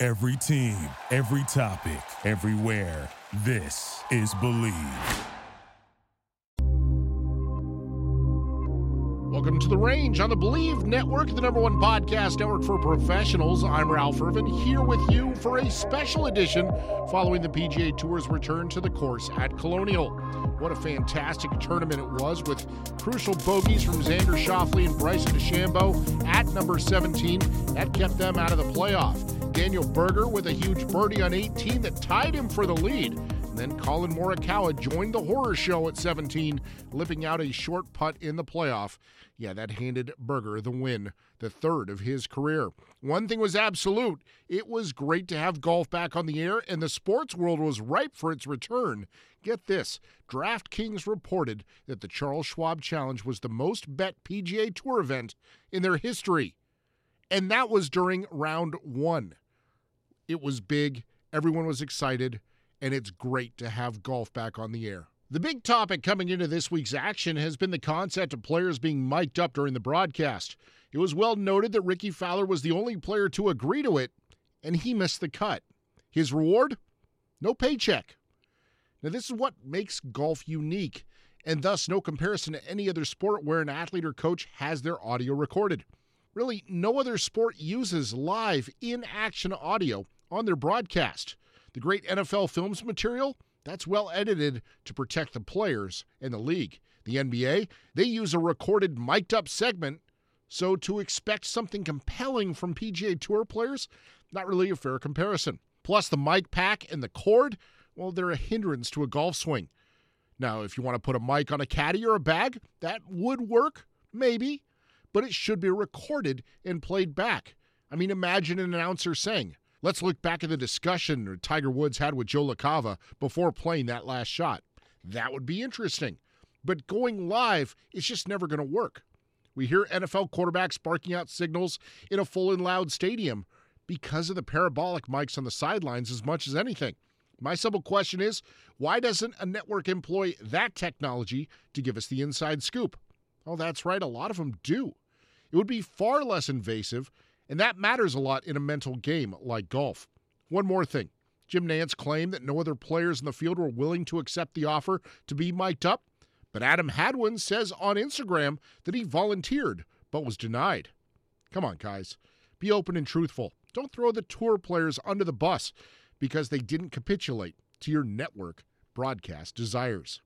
Every team, every topic, everywhere. This is Believe. Welcome to the range on the Believe Network, the number one podcast network for professionals. I'm Ralph Irvin here with you for a special edition following the PGA Tour's return to the course at Colonial. What a fantastic tournament it was with crucial bogeys from Xander Schauffele and Bryson DeChambeau at number 17. That kept them out of the playoff. Daniel Berger with a huge birdie on 18 that tied him for the lead. Then Collin Morikawa joined the horror show at 17, lipping out a short putt in the playoff. Yeah, that handed Berger the win, the third of his career. One thing was absolute it was great to have golf back on the air, and the sports world was ripe for its return. Get this DraftKings reported that the Charles Schwab Challenge was the most bet PGA Tour event in their history. And that was during round one. It was big, everyone was excited and it's great to have golf back on the air. The big topic coming into this week's action has been the concept of players being mic'd up during the broadcast. It was well noted that Rickie Fowler was the only player to agree to it, and he missed the cut. His reward? No paycheck. Now, this is what makes golf unique, and thus no comparison to any other sport where an athlete or coach has their audio recorded. Really, no other sport uses live in action audio on their broadcast. The great NFL films material, that's well edited to protect the players and the league. The NBA, they use a recorded mic'd up segment, so to expect something compelling from PGA Tour players, not really a fair comparison. Plus, the mic pack and the cord, well, they're a hindrance to a golf swing. Now, if you want to put a mic on a caddy or a bag, that would work, maybe, but it should be recorded and played back. I mean, imagine an announcer saying, Let's look back at the discussion Tiger Woods had with Joe LaCava before playing that last shot. That would be interesting. But going live, it's just never going to work. We hear NFL quarterbacks barking out signals in a full and loud stadium because of the parabolic mics on the sidelines as much as anything. My simple question is why doesn't a network employ that technology to give us the inside scoop? Oh, that's right, a lot of them do. It would be far less invasive and that matters a lot in a mental game like golf. One more thing Jim Nantz claimed that no other players in the field were willing to accept the offer to be mic'd up, but Adam Hadwin says on Instagram that he volunteered but was denied. Come on, guys. Be open and truthful. Don't throw the tour players under the bus because they didn't capitulate to your network broadcast desires.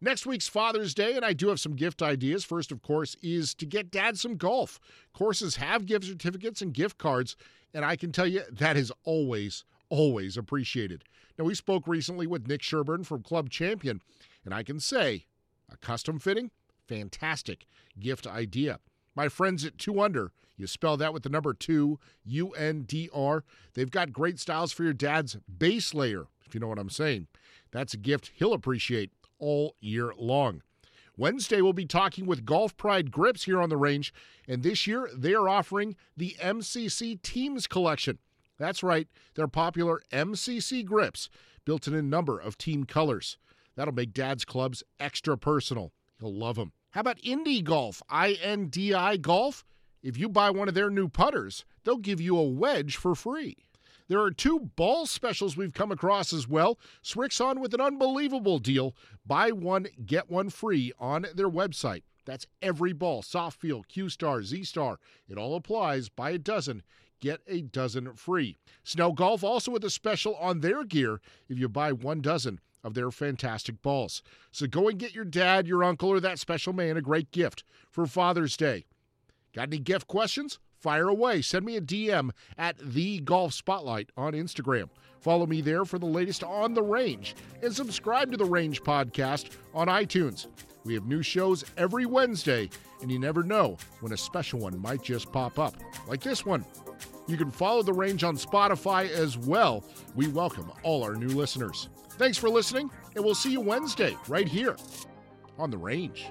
Next week's Father's Day, and I do have some gift ideas. First, of course, is to get dad some golf. Courses have gift certificates and gift cards, and I can tell you that is always, always appreciated. Now, we spoke recently with Nick Sherburne from Club Champion, and I can say a custom fitting, fantastic gift idea. My friends at 2 Under, you spell that with the number 2, U N D R. They've got great styles for your dad's base layer, if you know what I'm saying. That's a gift he'll appreciate all year long. Wednesday, we'll be talking with Golf Pride Grips here on the range, and this year they are offering the MCC Teams Collection. That's right, their popular MCC grips, built in a number of team colors. That'll make Dad's clubs extra personal. He'll love them. How about Indie Golf, I N D I Golf? If you buy one of their new putters, they'll give you a wedge for free. There are two ball specials we've come across as well. Srixon with an unbelievable deal. Buy one, get one free on their website. That's every ball, soft feel, Q Star, Z Star. It all applies. Buy a dozen, get a dozen free. Snell Golf also with a special on their gear if you buy one dozen of their fantastic balls. So go and get your dad, your uncle, or that special man a great gift for Father's Day. Got any gift questions? fire away. Send me a DM at the Golf Spotlight on Instagram. Follow me there for the latest on the range and subscribe to the Range podcast on iTunes. We have new shows every Wednesday, and you never know when a special one might just pop up, like this one. You can follow The Range on Spotify as well. We welcome all our new listeners. Thanks for listening, and we'll see you Wednesday right here on The Range.